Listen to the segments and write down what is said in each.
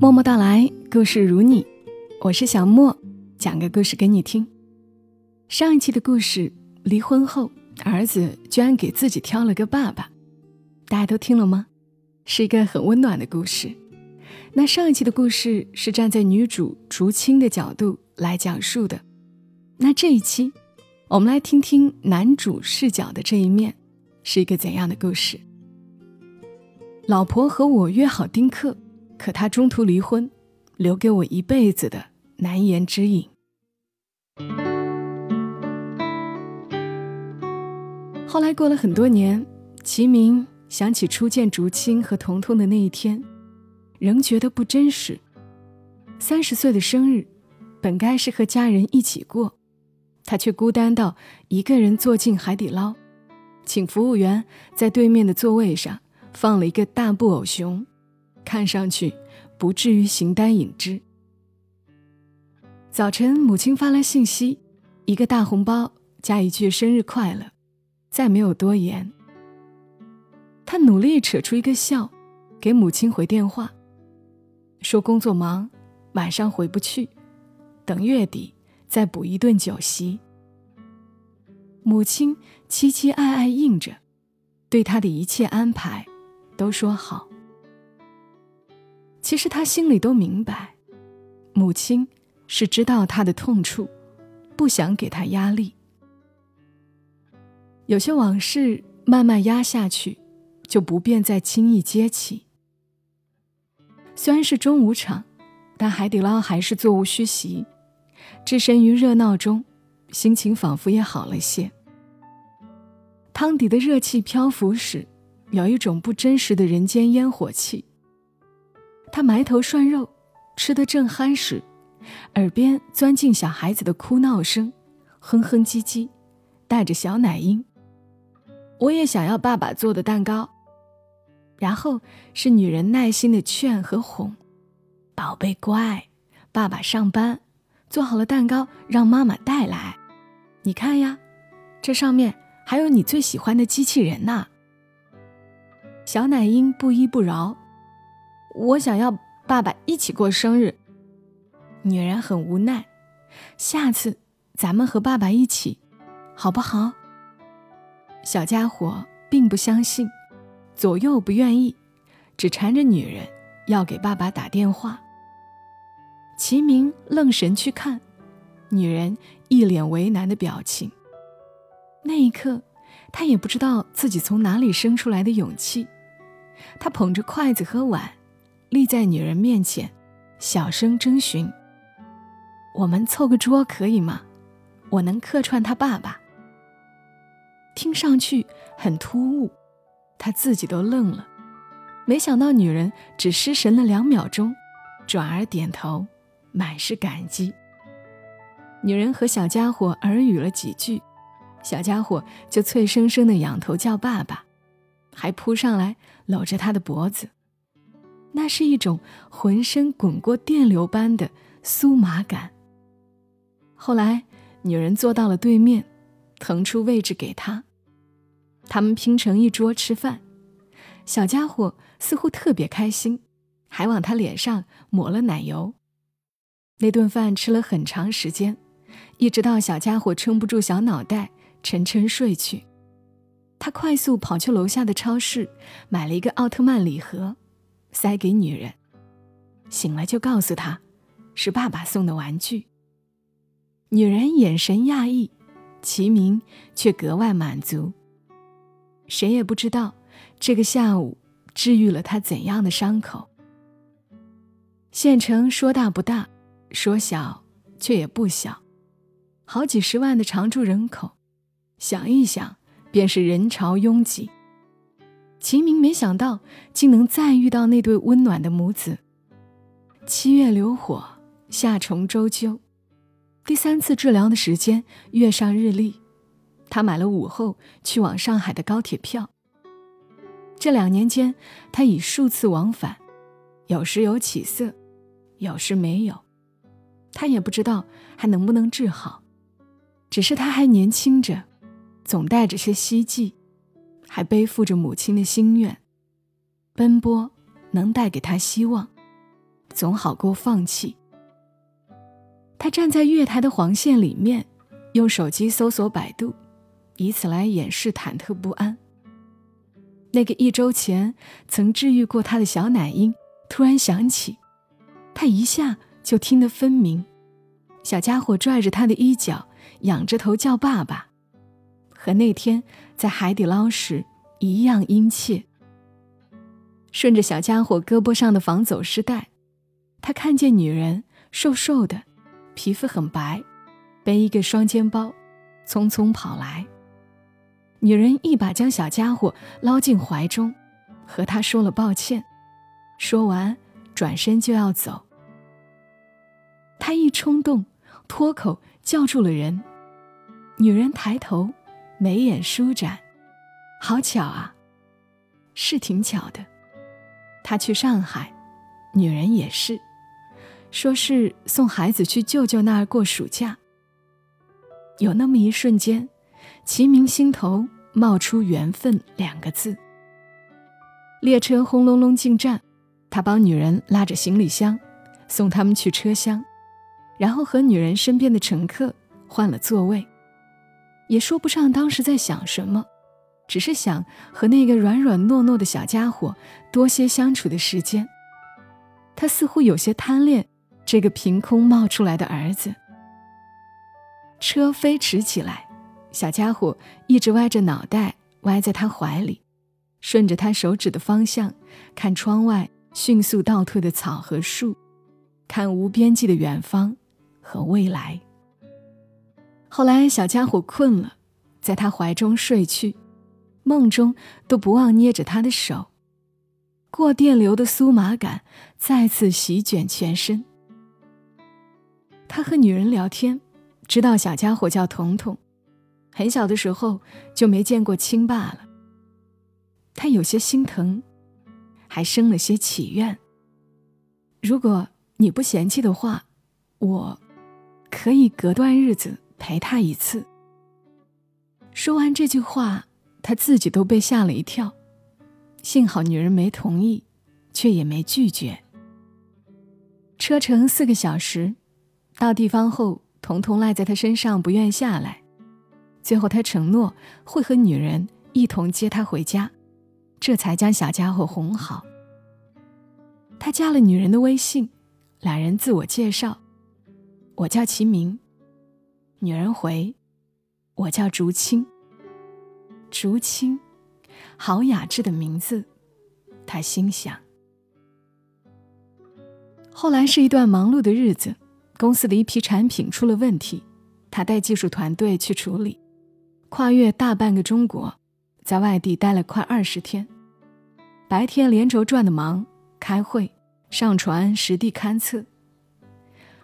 默默到来，故事如你，我是小莫，讲个故事给你听。上一期的故事，离婚后儿子居然给自己挑了个爸爸，大家都听了吗？是一个很温暖的故事。那上一期的故事是站在女主竹青的角度来讲述的，那这一期，我们来听听男主视角的这一面，是一个怎样的故事？老婆和我约好丁克。可他中途离婚，留给我一辈子的难言之隐。后来过了很多年，齐明想起初见竹青和彤彤的那一天，仍觉得不真实。三十岁的生日，本该是和家人一起过，他却孤单到一个人坐进海底捞，请服务员在对面的座位上放了一个大布偶熊。看上去不至于形单影只。早晨，母亲发来信息，一个大红包加一句“生日快乐”，再没有多言。他努力扯出一个笑，给母亲回电话，说工作忙，晚上回不去，等月底再补一顿酒席。母亲期期艾艾应着，对他的一切安排都说好。其实他心里都明白，母亲是知道他的痛处，不想给他压力。有些往事慢慢压下去，就不便再轻易揭起。虽然是中午场，但海底捞还是座无虚席。置身于热闹中，心情仿佛也好了些。汤底的热气漂浮时，有一种不真实的人间烟火气。他埋头涮肉，吃得正酣时，耳边钻进小孩子的哭闹声，哼哼唧唧，带着小奶音。我也想要爸爸做的蛋糕。然后是女人耐心的劝和哄：“宝贝乖，爸爸上班，做好了蛋糕让妈妈带来。你看呀，这上面还有你最喜欢的机器人呢。”小奶音不依不饶。我想要爸爸一起过生日。女人很无奈，下次咱们和爸爸一起，好不好？小家伙并不相信，左右不愿意，只缠着女人要给爸爸打电话。齐明愣神去看，女人一脸为难的表情。那一刻，他也不知道自己从哪里生出来的勇气。他捧着筷子和碗。立在女人面前，小声征询：“我们凑个桌可以吗？我能客串他爸爸。”听上去很突兀，他自己都愣了。没想到女人只失神了两秒钟，转而点头，满是感激。女人和小家伙耳语了几句，小家伙就脆生生的仰头叫爸爸，还扑上来搂着他的脖子。那是一种浑身滚过电流般的酥麻感。后来，女人坐到了对面，腾出位置给他。他们拼成一桌吃饭，小家伙似乎特别开心，还往他脸上抹了奶油。那顿饭吃了很长时间，一直到小家伙撑不住小脑袋，沉沉睡去。他快速跑去楼下的超市，买了一个奥特曼礼盒。塞给女人，醒了就告诉她，是爸爸送的玩具。女人眼神讶异，齐明却格外满足。谁也不知道这个下午治愈了他怎样的伤口。县城说大不大，说小却也不小，好几十万的常住人口，想一想便是人潮拥挤。齐明没想到，竟能再遇到那对温暖的母子。七月流火，夏虫周究。第三次治疗的时间月上日历，他买了午后去往上海的高铁票。这两年间，他已数次往返，有时有起色，有时没有。他也不知道还能不能治好，只是他还年轻着，总带着些希冀。还背负着母亲的心愿，奔波能带给他希望，总好过放弃。他站在月台的黄线里面，用手机搜索百度，以此来掩饰忐忑不安。那个一周前曾治愈过他的小奶音突然响起，他一下就听得分明。小家伙拽着他的衣角，仰着头叫爸爸，和那天在海底捞时一样殷切。顺着小家伙胳膊上的防走失带，他看见女人瘦瘦的，皮肤很白，背一个双肩包，匆匆跑来。女人一把将小家伙捞进怀中，和他说了抱歉，说完转身就要走。他一冲动，脱口叫住了人。女人抬头，眉眼舒展，好巧啊，是挺巧的。他去上海，女人也是，说是送孩子去舅舅那儿过暑假。有那么一瞬间，齐明心头冒出“缘分”两个字。列车轰隆隆进站，他帮女人拉着行李箱，送他们去车厢，然后和女人身边的乘客换了座位，也说不上当时在想什么。只是想和那个软软糯糯的小家伙多些相处的时间。他似乎有些贪恋这个凭空冒出来的儿子。车飞驰起来，小家伙一直歪着脑袋歪在他怀里，顺着他手指的方向看窗外迅速倒退的草和树，看无边际的远方和未来。后来，小家伙困了，在他怀中睡去。梦中都不忘捏着他的手，过电流的酥麻感再次席卷全身。他和女人聊天，知道小家伙叫彤彤，很小的时候就没见过亲爸了。他有些心疼，还生了些祈愿。如果你不嫌弃的话，我可以隔段日子陪他一次。说完这句话。他自己都被吓了一跳，幸好女人没同意，却也没拒绝。车程四个小时，到地方后，彤彤赖在他身上不愿下来，最后他承诺会和女人一同接他回家，这才将小家伙哄好。他加了女人的微信，两人自我介绍：“我叫齐明。”女人回：“我叫竹青。”竹青，好雅致的名字，他心想。后来是一段忙碌的日子，公司的一批产品出了问题，他带技术团队去处理，跨越大半个中国，在外地待了快二十天，白天连轴转的忙，开会、上传、实地勘测。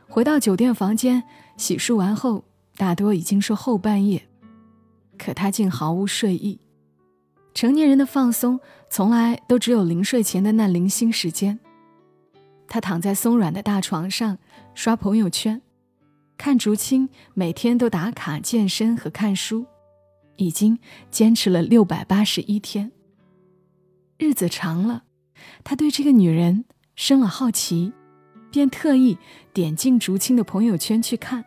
回到酒店房间洗漱完后，大多已经是后半夜。可他竟毫无睡意。成年人的放松，从来都只有临睡前的那零星时间。他躺在松软的大床上，刷朋友圈，看竹青每天都打卡健身和看书，已经坚持了六百八十一天。日子长了，他对这个女人生了好奇，便特意点进竹青的朋友圈去看，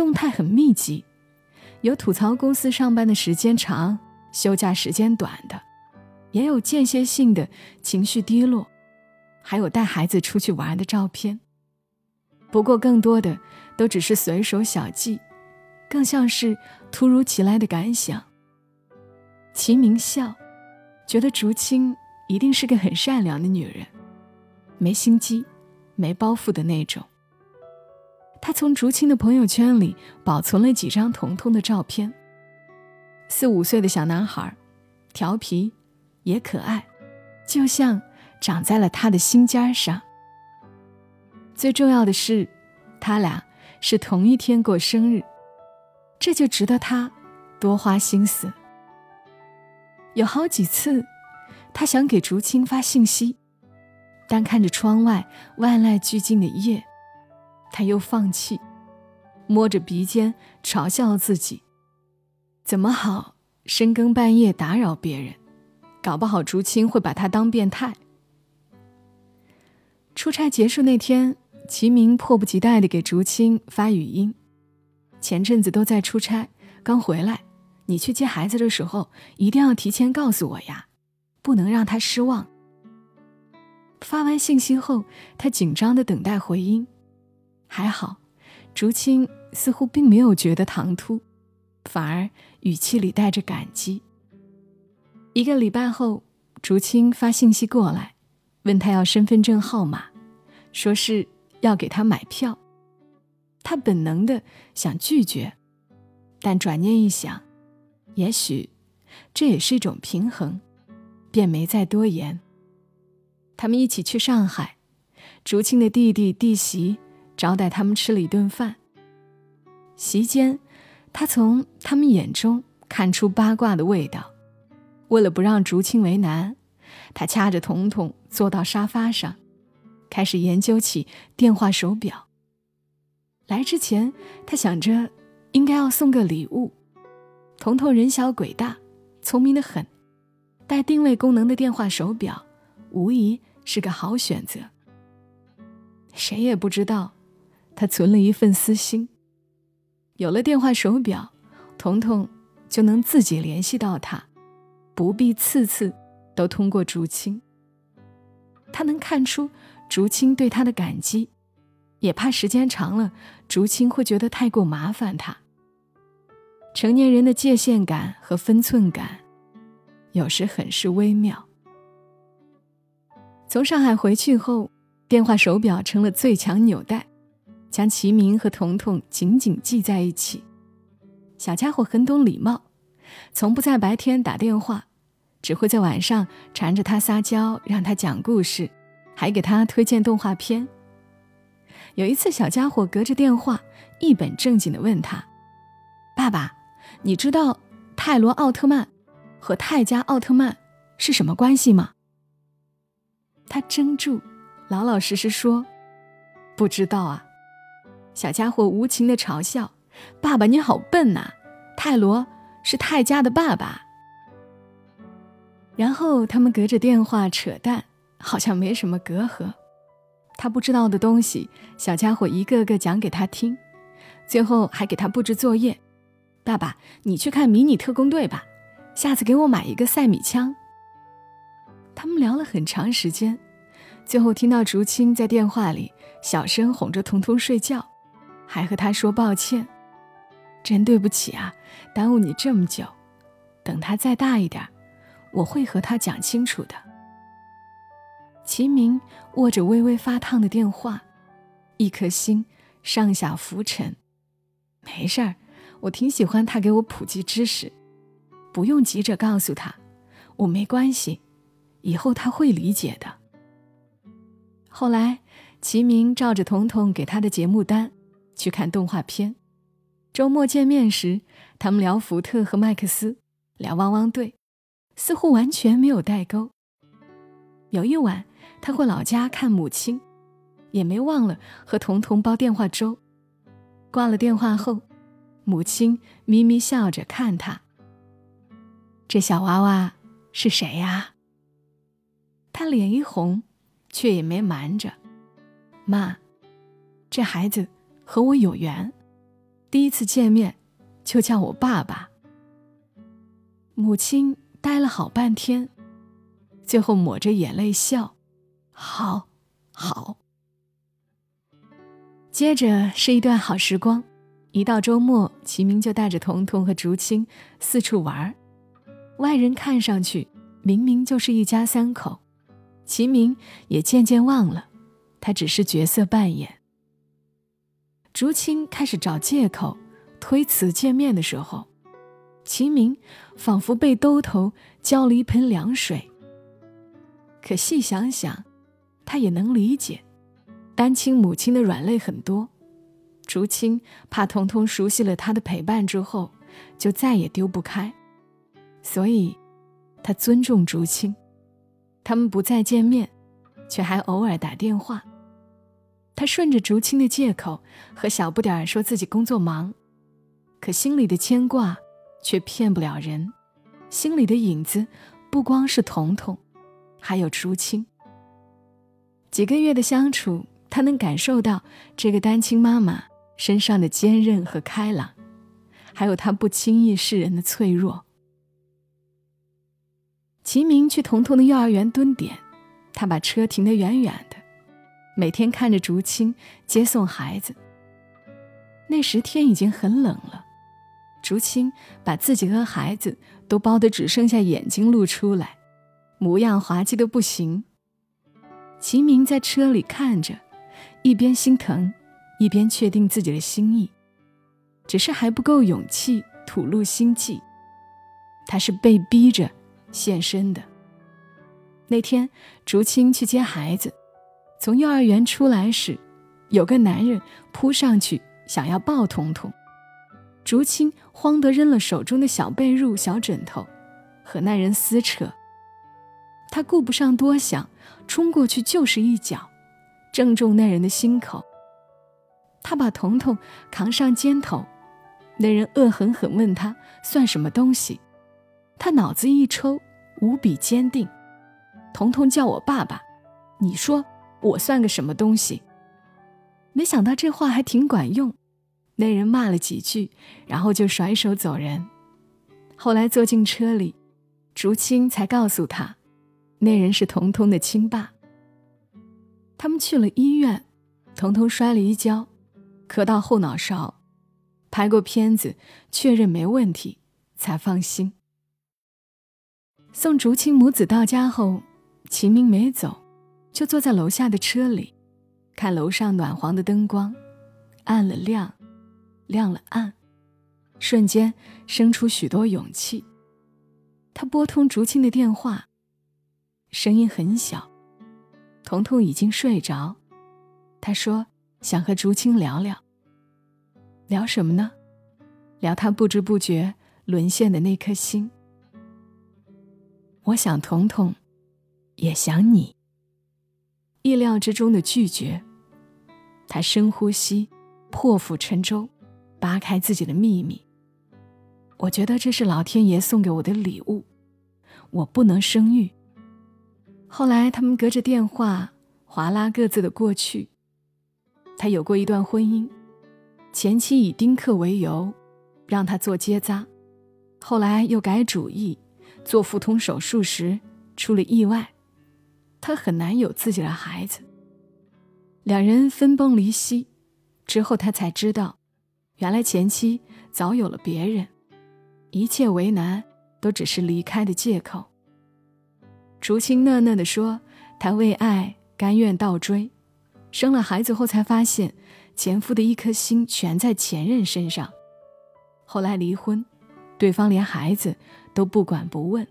动态很密集。有吐槽公司上班的时间长、休假时间短的，也有间歇性的情绪低落，还有带孩子出去玩的照片。不过，更多的都只是随手小记，更像是突如其来的感想。齐明笑，觉得竹青一定是个很善良的女人，没心机、没包袱的那种。他从竹青的朋友圈里保存了几张彤彤的照片。四五岁的小男孩，调皮，也可爱，就像长在了他的心尖上。最重要的是，他俩是同一天过生日，这就值得他多花心思。有好几次，他想给竹青发信息，但看着窗外万籁俱静的夜。他又放弃，摸着鼻尖嘲笑自己：怎么好深更半夜打扰别人？搞不好竹青会把他当变态。出差结束那天，齐明迫不及待地给竹青发语音：“前阵子都在出差，刚回来。你去接孩子的时候，一定要提前告诉我呀，不能让他失望。”发完信息后，他紧张地等待回音。还好，竹青似乎并没有觉得唐突，反而语气里带着感激。一个礼拜后，竹青发信息过来，问他要身份证号码，说是要给他买票。他本能的想拒绝，但转念一想，也许这也是一种平衡，便没再多言。他们一起去上海，竹青的弟弟弟媳招待他们吃了一顿饭。席间，他从他们眼中看出八卦的味道。为了不让竹青为难，他掐着彤彤坐到沙发上，开始研究起电话手表。来之前，他想着应该要送个礼物。彤彤人小鬼大，聪明的很，带定位功能的电话手表无疑是个好选择。谁也不知道，他存了一份私心。有了电话手表，彤彤就能自己联系到他。不必次次都通过竹青。他能看出竹青对他的感激，也怕时间长了，竹青会觉得太过麻烦他。成年人的界限感和分寸感，有时很是微妙。从上海回去后，电话手表成了最强纽带，将齐明和彤彤紧紧系在一起。小家伙很懂礼貌，从不在白天打电话。只会在晚上缠着他撒娇，让他讲故事，还给他推荐动画片。有一次，小家伙隔着电话一本正经地问他：“爸爸，你知道泰罗奥特曼和泰迦奥特曼是什么关系吗？”他怔住，老老实实说：“不知道啊。”小家伙无情地嘲笑：“爸爸，你好笨呐！泰罗是泰迦的爸爸。”然后他们隔着电话扯淡，好像没什么隔阂。他不知道的东西，小家伙一个个讲给他听，最后还给他布置作业。爸爸，你去看《迷你特工队》吧，下次给我买一个赛米枪。他们聊了很长时间，最后听到竹青在电话里小声哄着彤彤睡觉，还和他说抱歉：“真对不起啊，耽误你这么久。等他再大一点。”我会和他讲清楚的。齐明握着微微发烫的电话，一颗心上下浮沉。没事儿，我挺喜欢他给我普及知识，不用急着告诉他，我没关系，以后他会理解的。后来，齐明照着彤彤给他的节目单去看动画片。周末见面时，他们聊福特和麦克斯，聊汪汪队。似乎完全没有代沟。有一晚，他回老家看母亲，也没忘了和彤彤煲电话粥。挂了电话后，母亲咪咪笑着看他：“这小娃娃是谁呀？”他脸一红，却也没瞒着：“妈，这孩子和我有缘，第一次见面就叫我爸爸。”母亲。待了好半天，最后抹着眼泪笑：“好，好。”接着是一段好时光。一到周末，齐明就带着彤彤和竹青四处玩儿。外人看上去明明就是一家三口，齐明也渐渐忘了，他只是角色扮演。竹青开始找借口推辞见面的时候。齐明仿佛被兜头浇了一盆凉水。可细想想，他也能理解，单亲母亲的软肋很多。竹青怕彤彤熟悉了他的陪伴之后，就再也丢不开，所以，他尊重竹青。他们不再见面，却还偶尔打电话。他顺着竹青的借口和小不点儿说自己工作忙，可心里的牵挂。却骗不了人，心里的影子不光是彤彤，还有竹青。几个月的相处，他能感受到这个单亲妈妈身上的坚韧和开朗，还有她不轻易示人的脆弱。齐明去彤彤的幼儿园蹲点，他把车停得远远，每天看着竹青接送孩子。那时天已经很冷了，竹青把自己和孩子都包得只剩下眼睛露出来，模样滑稽的不行。齐明在车里看着，一边心疼，一边确定自己的心意，只是还不够勇气吐露心迹。他是被逼着。现身的那天，竹青去接孩子，从幼儿园出来时，有个男人扑上去想要抱彤彤，竹青慌得扔了手中的小被褥、小枕头，和那人撕扯。他顾不上多想，冲过去就是一脚，正中那人的心口。他把彤彤扛上肩头，那人恶狠狠问他算什么东西。他脑子一抽，无比坚定。彤彤叫我爸爸，你说我算个什么东西？没想到这话还挺管用。那人骂了几句，然后就甩手走人。后来坐进车里，竹青才告诉他，那人是彤彤的亲爸。他们去了医院，彤彤摔了一跤，磕到后脑勺，拍过片子确认没问题，才放心。送竹青母子到家后，齐明没走，就坐在楼下的车里，看楼上暖黄的灯光，暗了亮，亮了暗，瞬间生出许多勇气。他拨通竹青的电话，声音很小，彤彤已经睡着。他说想和竹青聊聊，聊什么呢？聊他不知不觉沦陷的那颗心。我想，彤彤也想你。意料之中的拒绝，他深呼吸，破釜沉舟，扒开自己的秘密。我觉得这是老天爷送给我的礼物。我不能生育。后来，他们隔着电话划拉各自的过去。他有过一段婚姻，前妻以丁克为由，让他做结扎，后来又改主意。做腹通手术时出了意外，他很难有自己的孩子。两人分崩离析之后，他才知道，原来前妻早有了别人，一切为难都只是离开的借口。竹青讷讷地说：“他为爱甘愿倒追，生了孩子后才发现，前夫的一颗心全在前任身上。后来离婚，对方连孩子。”都不管不问。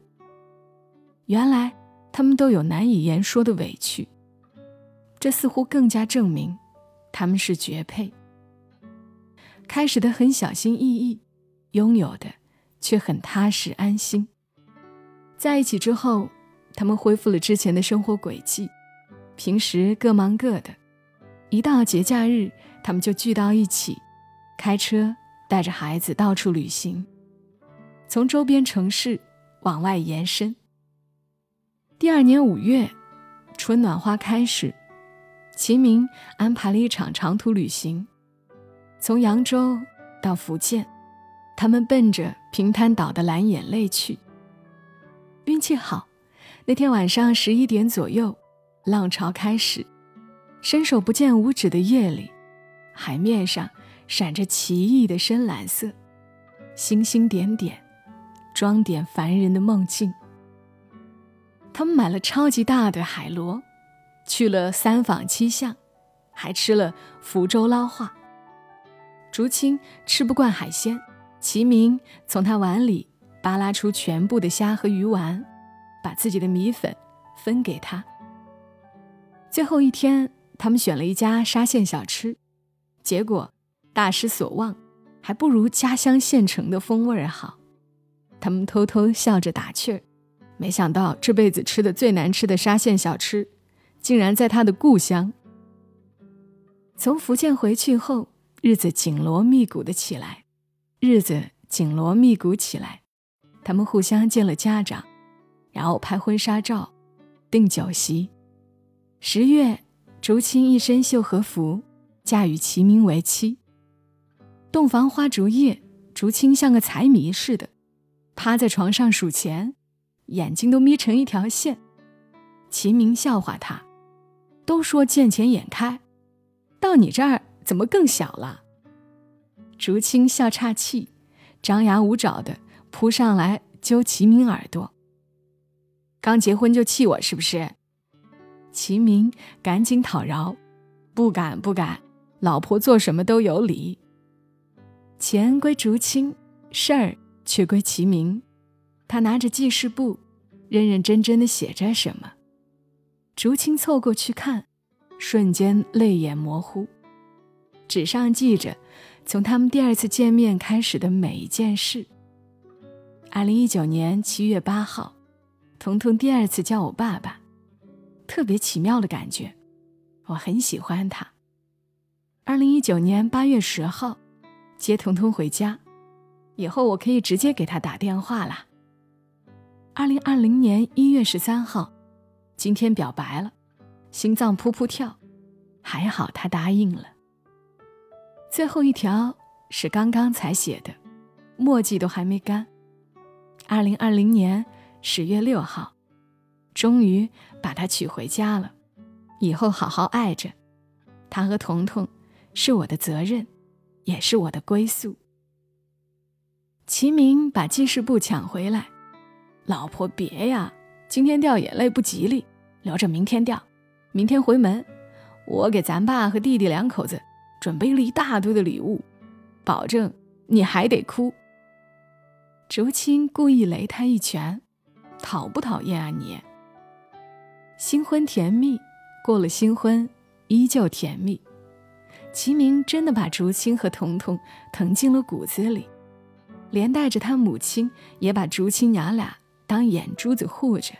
原来他们都有难以言说的委屈，这似乎更加证明他们是绝配。开始的很小心翼翼，拥有的却很踏实安心。在一起之后，他们恢复了之前的生活轨迹，平时各忙各的，一到节假日，他们就聚到一起，开车带着孩子到处旅行。从周边城市往外延伸。第二年五月，春暖花开时，齐明安排了一场长途旅行，从扬州到福建，他们奔着平潭岛的蓝眼泪去。运气好，那天晚上十一点左右，浪潮开始，伸手不见五指的夜里，海面上闪着奇异的深蓝色，星星点点。装点凡人的梦境。他们买了超级大的海螺，去了三坊七巷，还吃了福州捞化。竹青吃不惯海鲜，齐明从他碗里扒拉出全部的虾和鱼丸，把自己的米粉分给他。最后一天，他们选了一家沙县小吃，结果大失所望，还不如家乡县城的风味儿好。他们偷偷笑着打趣儿，没想到这辈子吃的最难吃的沙县小吃，竟然在他的故乡。从福建回去后，日子紧锣密鼓的起来，日子紧锣密鼓起来。他们互相见了家长，然后拍婚纱照，订酒席。十月竹青一身绣和服，嫁与齐明为妻。洞房花烛夜，竹青像个财迷似的，趴在床上数钱，眼睛都眯成一条线。齐明笑话他：“都说见钱眼开，到你这儿怎么更小了？”竹青笑岔气，张牙舞爪的扑上来揪齐明耳朵。刚结婚就气我是不是？齐明赶紧讨饶：“不敢不敢，老婆做什么都有理。”钱归竹青，事儿却归齐明。他拿着记事簿，认认真真的写着什么。竹青凑过去看，瞬间泪眼模糊。纸上记着从他们第二次见面开始的每一件事。二零一九年七月八号，彤彤第二次叫我爸爸，特别奇妙的感觉，我很喜欢他。二零一九年八月十号。接彤彤回家，以后我可以直接给他打电话了。二零二零年一月十三号，今天表白了，心脏扑扑跳，还好他答应了。最后一条是刚刚才写的，墨迹都还没干。二零二零年十月六号，终于把他娶回家了，以后好好爱着。他和彤彤是我的责任。也是我的归宿。齐明把记事簿抢回来，老婆别呀，今天掉眼泪不吉利，留着明天掉。明天回门，我给咱爸和弟弟两口子准备了一大堆的礼物，保证你还得哭。竹青故意擂他一拳，讨不讨厌啊你？新婚甜蜜，过了新婚依旧甜蜜。齐明真的把竹青和彤彤疼进了骨子里，连带着他母亲也把竹青娘俩当眼珠子护着。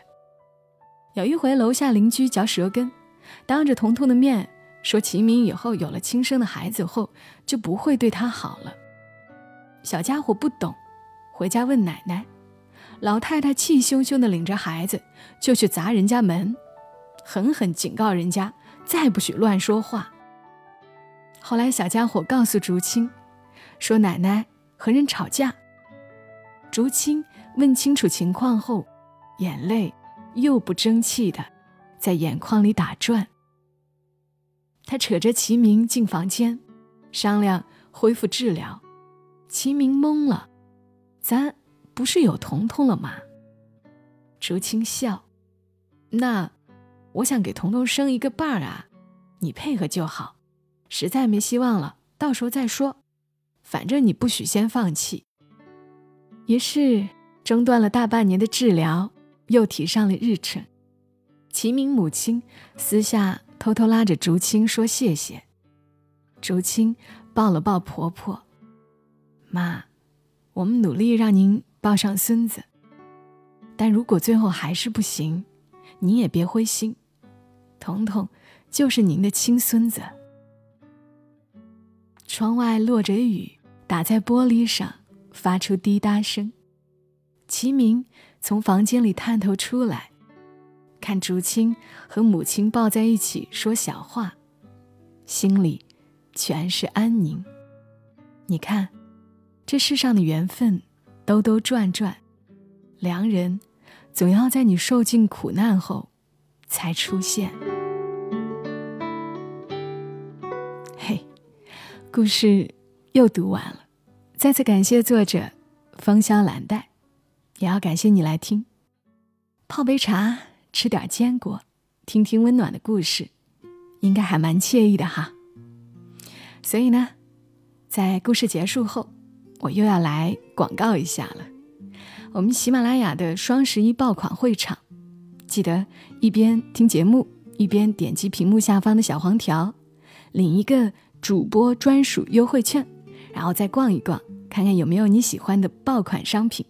有一回，楼下邻居嚼舌根，当着彤彤的面说齐明以后有了亲生的孩子后就不会对他好了。小家伙不懂，回家问奶奶，老太太气汹汹地领着孩子就去砸人家门，狠狠警告人家再不许乱说话。后来，小家伙告诉竹青，说奶奶和人吵架。竹青问清楚情况后，眼泪又不争气的在眼眶里打转。他扯着齐明进房间，商量恢复治疗。齐明懵了：“咱不是有彤彤了吗？”竹青笑：“那我想给彤彤生一个伴儿啊，你配合就好。”实在没希望了，到时候再说。反正你不许先放弃。于是中断了大半年的治疗又提上了日程。齐明母亲私下偷偷拉着竹青说谢谢。竹青抱了抱婆婆：“妈，我们努力让您抱上孙子，但如果最后还是不行，您也别灰心，彤彤就是您的亲孙子。”窗外落着雨，打在玻璃上，发出滴答声。齐明从房间里探头出来，看竹青和母亲抱在一起说小话，心里全是安宁。你看，这世上的缘分兜兜转转，良人总要在你受尽苦难后才出现。嘿故事又读完了，再次感谢作者芳香兰黛，也要感谢你来听。泡杯茶，吃点坚果，听听温暖的故事，应该还蛮惬意的哈。所以呢，在故事结束后，我又要来广告一下了。我们喜马拉雅的双十一爆款会场，记得一边听节目，一边点击屏幕下方的小黄条，领一个。主播专属优惠券，然后再逛一逛，看看有没有你喜欢的爆款商品。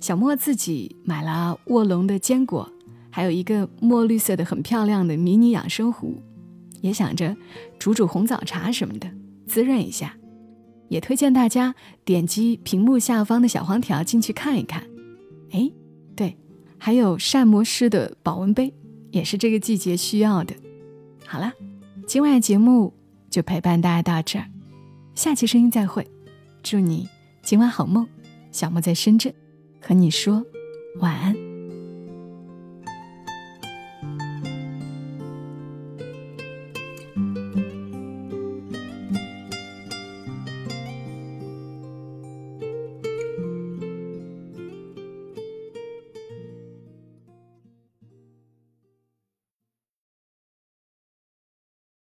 小莫自己买了卧龙的坚果，还有一个墨绿色的很漂亮的迷你养生壶，也想着煮煮红枣茶什么的滋润一下。也推荐大家点击屏幕下方的小黄条进去看一看。哎，对，还有膳魔师的保温杯，也是这个季节需要的。好了，今晚的节目就陪伴大家到这儿，下期声音再会，祝你今晚好梦。小莫在深圳，和你说晚安。